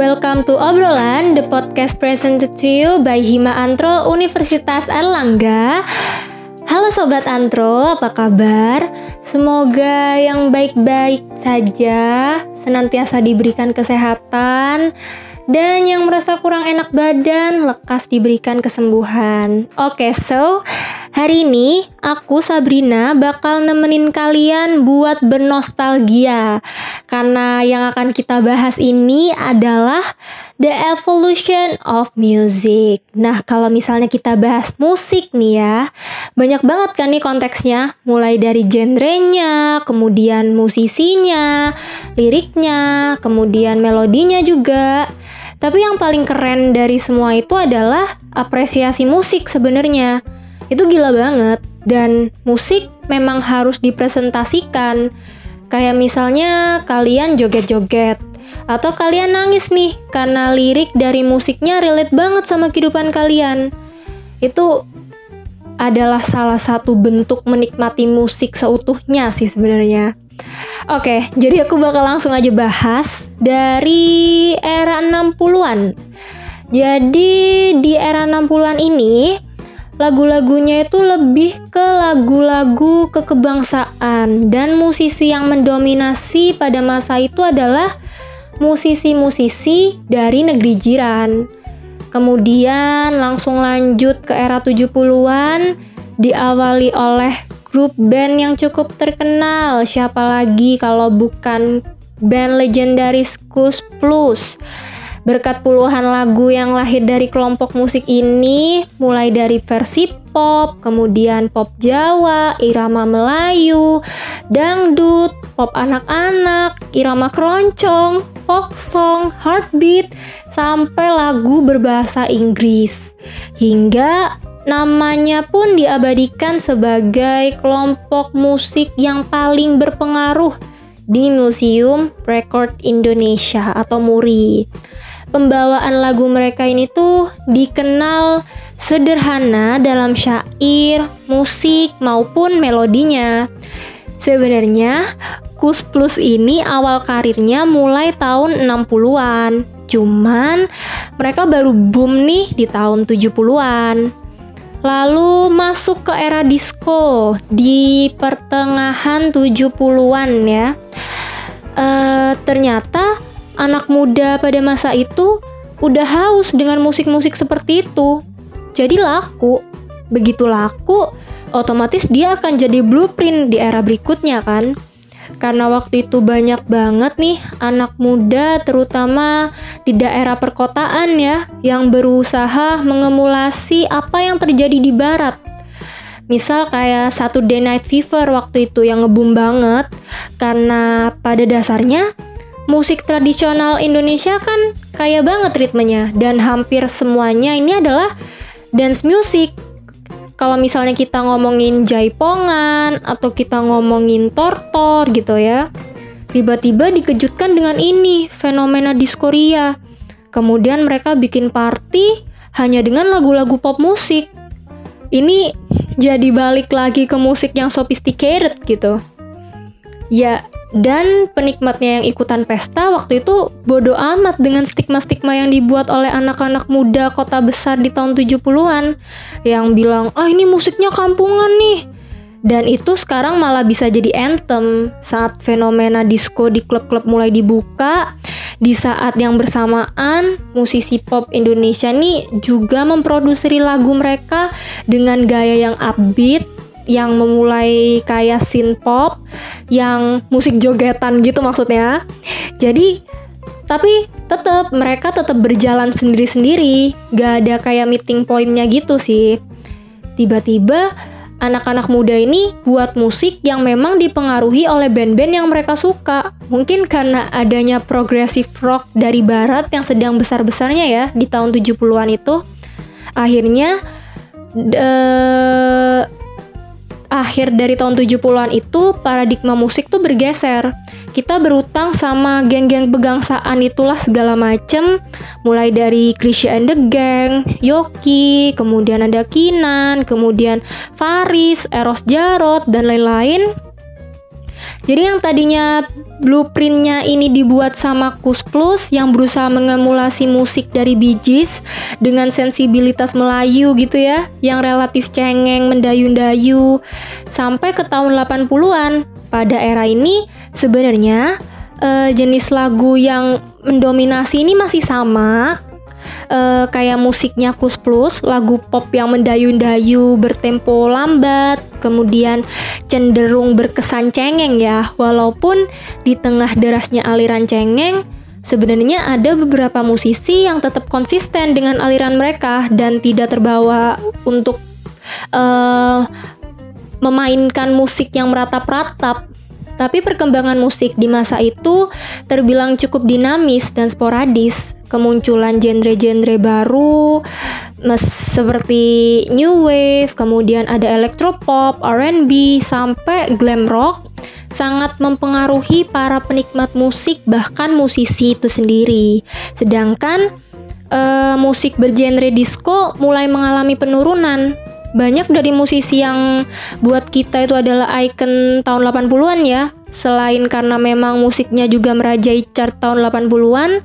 Welcome to Obrolan, the podcast presented to you by Hima Antro Universitas Erlangga. Halo Sobat Antro, apa kabar? Semoga yang baik-baik saja, senantiasa diberikan kesehatan, dan yang merasa kurang enak badan, lekas diberikan kesembuhan. Oke, okay, so hari ini aku Sabrina bakal nemenin kalian buat bernostalgia. Karena yang akan kita bahas ini adalah the evolution of music. Nah, kalau misalnya kita bahas musik nih ya, banyak banget kan nih konteksnya, mulai dari genrenya, kemudian musisinya, liriknya, kemudian melodinya juga. Tapi yang paling keren dari semua itu adalah apresiasi musik sebenarnya. Itu gila banget dan musik memang harus dipresentasikan. Kayak misalnya kalian joget-joget atau kalian nangis nih karena lirik dari musiknya relate banget sama kehidupan kalian. Itu adalah salah satu bentuk menikmati musik seutuhnya sih sebenarnya. Oke, jadi aku bakal langsung aja bahas dari era 60-an. Jadi di era 60-an ini lagu-lagunya itu lebih ke lagu-lagu kekebangsaan dan musisi yang mendominasi pada masa itu adalah musisi-musisi dari negeri jiran. Kemudian langsung lanjut ke era 70-an diawali oleh grup band yang cukup terkenal. Siapa lagi kalau bukan band legendaris Kus Plus. Berkat puluhan lagu yang lahir dari kelompok musik ini, mulai dari versi pop, kemudian pop Jawa, irama Melayu, dangdut, pop anak-anak, irama keroncong, folk song, heartbeat, sampai lagu berbahasa Inggris. Hingga Namanya pun diabadikan sebagai kelompok musik yang paling berpengaruh di Museum Record Indonesia atau MURI. Pembawaan lagu mereka ini tuh dikenal sederhana dalam syair, musik maupun melodinya. Sebenarnya Kus Plus ini awal karirnya mulai tahun 60-an. Cuman mereka baru boom nih di tahun 70-an. Lalu masuk ke era disco di pertengahan 70-an ya. E, ternyata anak muda pada masa itu udah haus dengan musik-musik seperti itu. Jadi laku. Begitu laku, otomatis dia akan jadi blueprint di era berikutnya kan karena waktu itu banyak banget nih anak muda terutama di daerah perkotaan ya yang berusaha mengemulasi apa yang terjadi di barat. Misal kayak satu Day Night Fever waktu itu yang ngebum banget karena pada dasarnya musik tradisional Indonesia kan kaya banget ritmenya dan hampir semuanya ini adalah dance music kalau misalnya kita ngomongin jaipongan atau kita ngomongin tortor gitu ya, tiba-tiba dikejutkan dengan ini fenomena diskoria. Kemudian mereka bikin party hanya dengan lagu-lagu pop musik. Ini jadi balik lagi ke musik yang sophisticated gitu. Ya, dan penikmatnya yang ikutan pesta waktu itu bodoh amat dengan stigma-stigma yang dibuat oleh anak-anak muda kota besar di tahun 70-an yang bilang, "Ah, ini musiknya kampungan nih." Dan itu sekarang malah bisa jadi anthem saat fenomena disco di klub-klub mulai dibuka. Di saat yang bersamaan, musisi pop Indonesia nih juga memproduksi lagu mereka dengan gaya yang upbeat, yang memulai kayak synth pop yang musik jogetan gitu maksudnya. Jadi tapi tetap mereka tetap berjalan sendiri-sendiri, gak ada kayak meeting pointnya gitu sih. Tiba-tiba anak-anak muda ini buat musik yang memang dipengaruhi oleh band-band yang mereka suka. Mungkin karena adanya progressive rock dari barat yang sedang besar-besarnya ya di tahun 70-an itu. Akhirnya uh, akhir dari tahun 70-an itu paradigma musik tuh bergeser. Kita berutang sama geng-geng pegangsaan itulah segala macem mulai dari Krisya and the Gang, Yoki, kemudian ada Kinan, kemudian Faris, Eros Jarot dan lain-lain. Jadi yang tadinya blueprintnya ini dibuat sama Kus Plus yang berusaha mengemulasi musik dari Bee Gees dengan sensibilitas Melayu gitu ya, yang relatif cengeng, mendayu-dayu sampai ke tahun 80-an. Pada era ini sebenarnya uh, jenis lagu yang mendominasi ini masih sama uh, kayak musiknya Kus Plus, lagu pop yang mendayu-dayu, bertempo lambat, kemudian cenderung berkesan cengeng ya. Walaupun di tengah derasnya aliran cengeng, sebenarnya ada beberapa musisi yang tetap konsisten dengan aliran mereka dan tidak terbawa untuk uh, memainkan musik yang meratap-ratap. Tapi perkembangan musik di masa itu terbilang cukup dinamis dan sporadis. Kemunculan genre-genre baru seperti new wave, kemudian ada electropop, R&B, sampai glam rock sangat mempengaruhi para penikmat musik bahkan musisi itu sendiri. Sedangkan uh, musik bergenre disco mulai mengalami penurunan banyak dari musisi yang buat kita itu adalah icon tahun 80-an ya. Selain karena memang musiknya juga merajai chart tahun 80-an,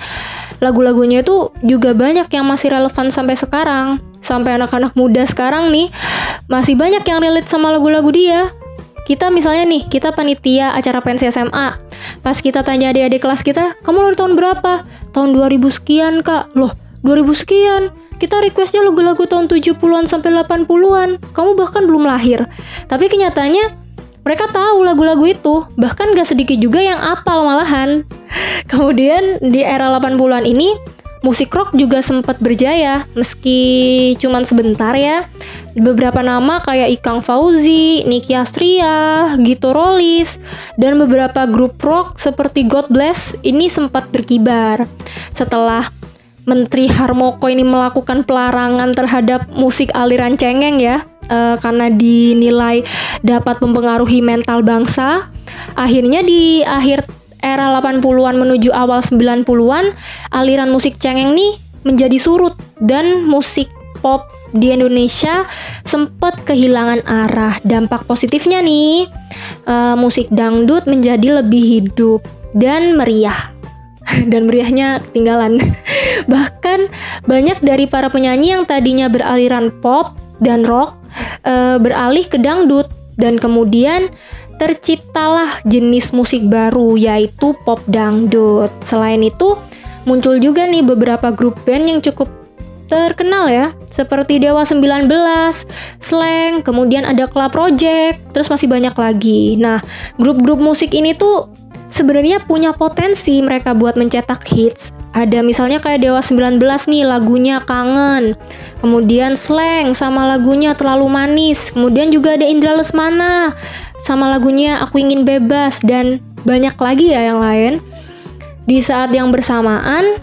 lagu-lagunya itu juga banyak yang masih relevan sampai sekarang. Sampai anak-anak muda sekarang nih masih banyak yang relate sama lagu-lagu dia. Kita misalnya nih, kita panitia acara pensi SMA. Pas kita tanya adik-adik kelas kita, kamu lahir tahun berapa? Tahun 2000 sekian, Kak. Loh, 2000 sekian? kita requestnya lagu-lagu tahun 70-an sampai 80-an. Kamu bahkan belum lahir. Tapi kenyataannya mereka tahu lagu-lagu itu, bahkan gak sedikit juga yang apal malahan. Kemudian di era 80-an ini, musik rock juga sempat berjaya, meski cuman sebentar ya. Beberapa nama kayak Ikang Fauzi, Niki Astria, Gito Rolis, dan beberapa grup rock seperti God Bless ini sempat berkibar. Setelah Menteri Harmoko ini melakukan pelarangan terhadap musik aliran cengeng ya uh, karena dinilai dapat mempengaruhi mental bangsa. Akhirnya di akhir era 80-an menuju awal 90-an aliran musik cengeng nih menjadi surut dan musik pop di Indonesia sempat kehilangan arah. Dampak positifnya nih, uh, musik dangdut menjadi lebih hidup dan meriah. dan meriahnya ketinggalan. Bahkan banyak dari para penyanyi yang tadinya beraliran pop dan rock e, beralih ke dangdut dan kemudian terciptalah jenis musik baru yaitu pop dangdut. Selain itu, muncul juga nih beberapa grup band yang cukup terkenal ya, seperti Dewa 19, Slang, kemudian ada Club Project, terus masih banyak lagi. Nah, grup-grup musik ini tuh sebenarnya punya potensi mereka buat mencetak hits. Ada misalnya kayak Dewa 19 nih lagunya Kangen. Kemudian Slang sama lagunya Terlalu Manis. Kemudian juga ada Indra Lesmana sama lagunya Aku Ingin Bebas dan banyak lagi ya yang lain. Di saat yang bersamaan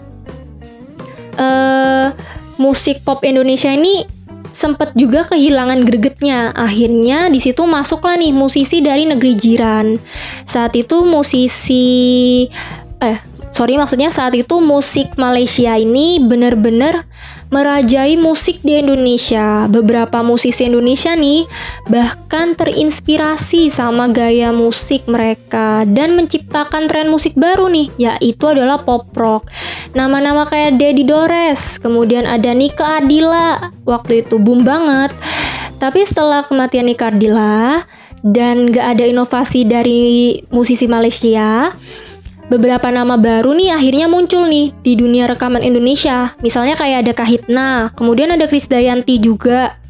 uh, musik pop Indonesia ini sempat juga kehilangan gregetnya. Akhirnya di situ masuklah nih musisi dari negeri jiran. Saat itu musisi eh sorry maksudnya saat itu musik Malaysia ini benar-benar merajai musik di Indonesia. Beberapa musisi Indonesia nih bahkan terinspirasi sama gaya musik mereka dan menciptakan tren musik baru nih, yaitu adalah pop rock. Nama-nama kayak Dedi Dores, kemudian ada Nika Adila, waktu itu boom banget. Tapi setelah kematian Nika Adila dan gak ada inovasi dari musisi Malaysia, beberapa nama baru nih akhirnya muncul nih di dunia rekaman Indonesia. Misalnya kayak ada Kahitna, kemudian ada Krisdayanti juga.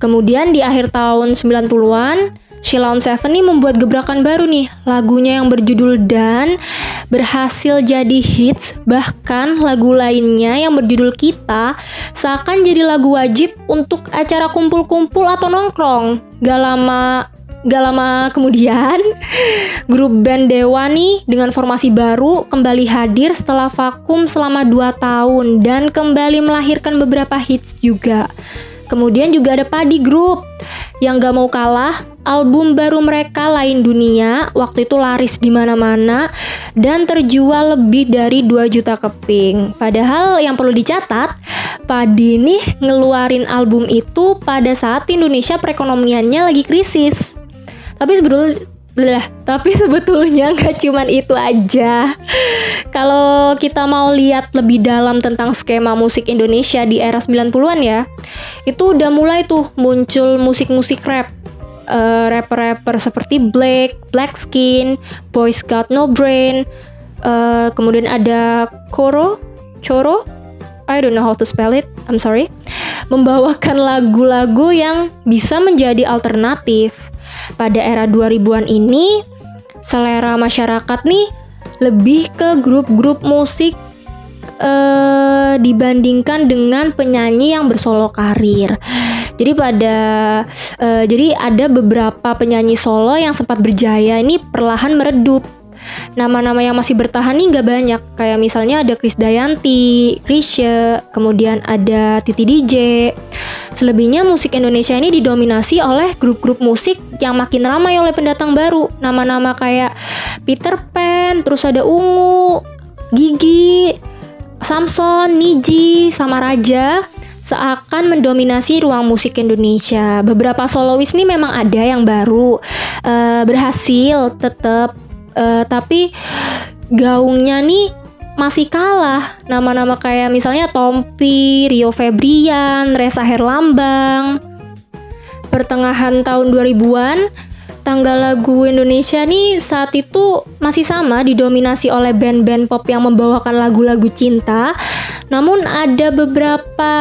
Kemudian di akhir tahun 90-an, Sheila on Seven nih membuat gebrakan baru nih, lagunya yang berjudul Dan berhasil jadi hits, bahkan lagu lainnya yang berjudul Kita seakan jadi lagu wajib untuk acara kumpul-kumpul atau nongkrong. Gak lama Gak lama kemudian, grup band Dewa nih dengan formasi baru kembali hadir setelah vakum selama 2 tahun dan kembali melahirkan beberapa hits juga. Kemudian juga ada Padi Group yang gak mau kalah, album baru mereka Lain Dunia waktu itu laris di mana-mana dan terjual lebih dari 2 juta keping. Padahal yang perlu dicatat, Padi nih ngeluarin album itu pada saat Indonesia perekonomiannya lagi krisis. Tapi sebetulnya lah tapi sebetulnya nggak cuman itu aja. Kalau kita mau lihat lebih dalam tentang skema musik Indonesia di era 90-an ya itu udah mulai tuh muncul musik-musik rap. Uh, rapper-rapper seperti Blake, Black Skin, Boy Scout No Brain, uh, kemudian ada Koro, Choro, I don't know how to spell it, I'm sorry, membawakan lagu-lagu yang bisa menjadi alternatif pada era 2000-an ini selera masyarakat nih lebih ke grup-grup musik uh, dibandingkan dengan penyanyi yang bersolo karir. Jadi pada uh, jadi ada beberapa penyanyi solo yang sempat berjaya ini perlahan meredup nama-nama yang masih bertahan nih nggak banyak kayak misalnya ada Chris Dayanti, Krisya, kemudian ada Titi DJ. Selebihnya musik Indonesia ini didominasi oleh grup-grup musik yang makin ramai oleh pendatang baru. Nama-nama kayak Peter Pan, terus ada Ungu, Gigi, Samson, Niji, sama Raja seakan mendominasi ruang musik Indonesia. Beberapa solois ini memang ada yang baru uh, berhasil tetap uh, tapi gaungnya nih masih kalah nama-nama kayak misalnya Tompi, Rio Febrian, Reza Herlambang. Pertengahan tahun 2000-an, tanggal lagu Indonesia nih saat itu masih sama didominasi oleh band-band pop yang membawakan lagu-lagu cinta. Namun ada beberapa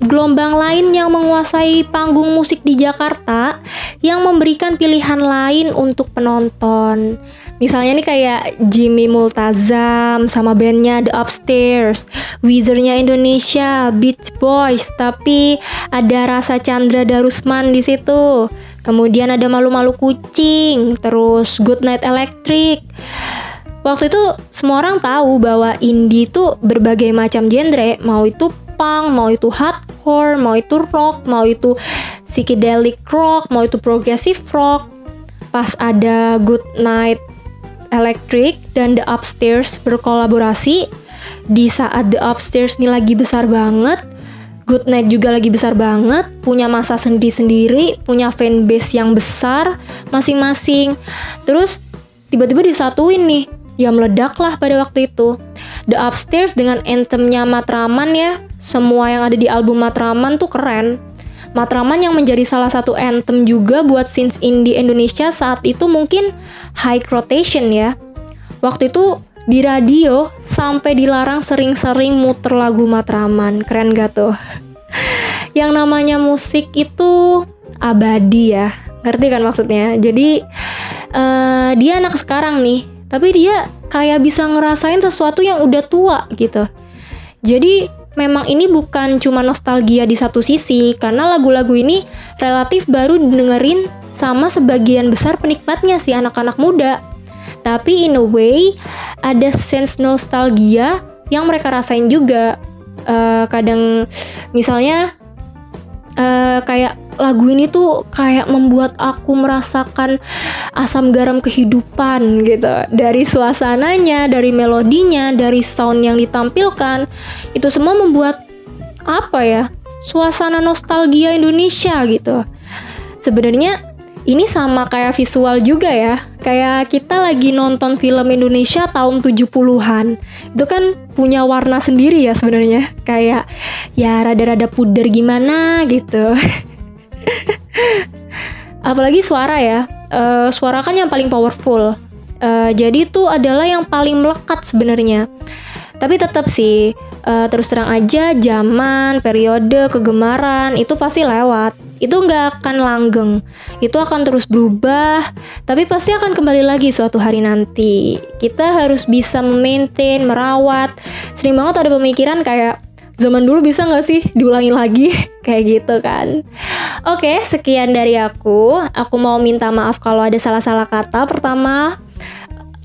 gelombang lain yang menguasai panggung musik di Jakarta yang memberikan pilihan lain untuk penonton. Misalnya nih kayak Jimmy Multazam sama bandnya The Upstairs, Wizardnya Indonesia, Beach Boys, tapi ada rasa Chandra Darusman di situ. Kemudian ada Malu-Malu Kucing, terus Good Night Electric. Waktu itu semua orang tahu bahwa indie itu berbagai macam genre, mau itu punk, mau itu hardcore, mau itu rock, mau itu psychedelic rock, mau itu progressive rock. Pas ada Good Night Electric dan The Upstairs berkolaborasi di saat The Upstairs ini lagi besar banget, Good Night juga lagi besar banget, punya masa sendiri-sendiri, punya fanbase yang besar masing-masing. Terus tiba-tiba disatuin nih, ya meledak lah pada waktu itu. The Upstairs dengan anthemnya Matraman ya, semua yang ada di album Matraman tuh keren. Matraman yang menjadi salah satu anthem juga buat scenes indie Indonesia saat itu mungkin high rotation ya. Waktu itu di radio sampai dilarang sering-sering muter lagu Matraman. Keren gak tuh? yang namanya musik itu abadi ya. Ngerti kan maksudnya? Jadi uh, dia anak sekarang nih, tapi dia kayak bisa ngerasain sesuatu yang udah tua gitu. Jadi memang ini bukan cuma nostalgia di satu sisi karena lagu-lagu ini relatif baru didengerin sama sebagian besar penikmatnya si anak-anak muda. Tapi in a way ada sense nostalgia yang mereka rasain juga. Uh, kadang misalnya uh, kayak lagu ini tuh kayak membuat aku merasakan asam garam kehidupan gitu dari suasananya, dari melodinya, dari sound yang ditampilkan itu semua membuat apa ya suasana nostalgia Indonesia gitu. Sebenarnya ini sama kayak visual juga ya. Kayak kita lagi nonton film Indonesia tahun 70-an. Itu kan punya warna sendiri ya sebenarnya. Kayak ya rada-rada puder gimana gitu. Apalagi suara ya. Uh, suara kan yang paling powerful. Uh, jadi itu adalah yang paling melekat sebenarnya. Tapi tetap sih uh, terus terang aja zaman, periode, kegemaran itu pasti lewat. Itu nggak akan langgeng. Itu akan terus berubah, tapi pasti akan kembali lagi suatu hari nanti. Kita harus bisa memaintain, merawat. Sering banget ada pemikiran kayak zaman dulu bisa nggak sih diulangi lagi? Kayak gitu kan. Oke sekian dari aku. Aku mau minta maaf kalau ada salah-salah kata pertama.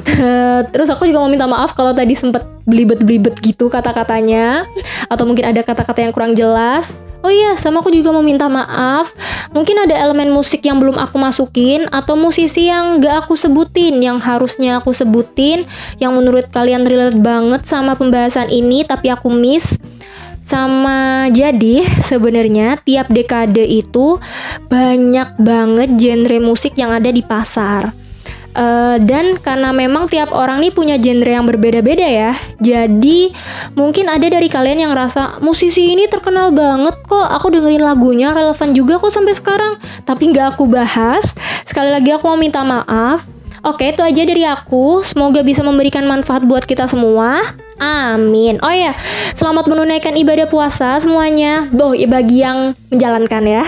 Terus aku juga mau minta maaf kalau tadi sempet belibet-belibet gitu kata-katanya. Atau mungkin ada kata-kata yang kurang jelas. Oh iya, sama aku juga mau minta maaf. Mungkin ada elemen musik yang belum aku masukin atau musisi yang gak aku sebutin yang harusnya aku sebutin yang menurut kalian relate banget sama pembahasan ini tapi aku miss. Sama jadi sebenarnya tiap dekade itu banyak banget genre musik yang ada di pasar Uh, dan karena memang tiap orang nih punya genre yang berbeda-beda ya. Jadi mungkin ada dari kalian yang rasa musisi ini terkenal banget kok. Aku dengerin lagunya relevan juga kok sampai sekarang. Tapi nggak aku bahas. Sekali lagi aku mau minta maaf. Oke, itu aja dari aku. Semoga bisa memberikan manfaat buat kita semua. Amin. Oh ya, selamat menunaikan ibadah puasa semuanya. Boh, ya bagi yang menjalankan ya.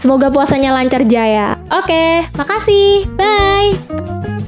Semoga puasanya lancar jaya. Oke, makasih. Bye.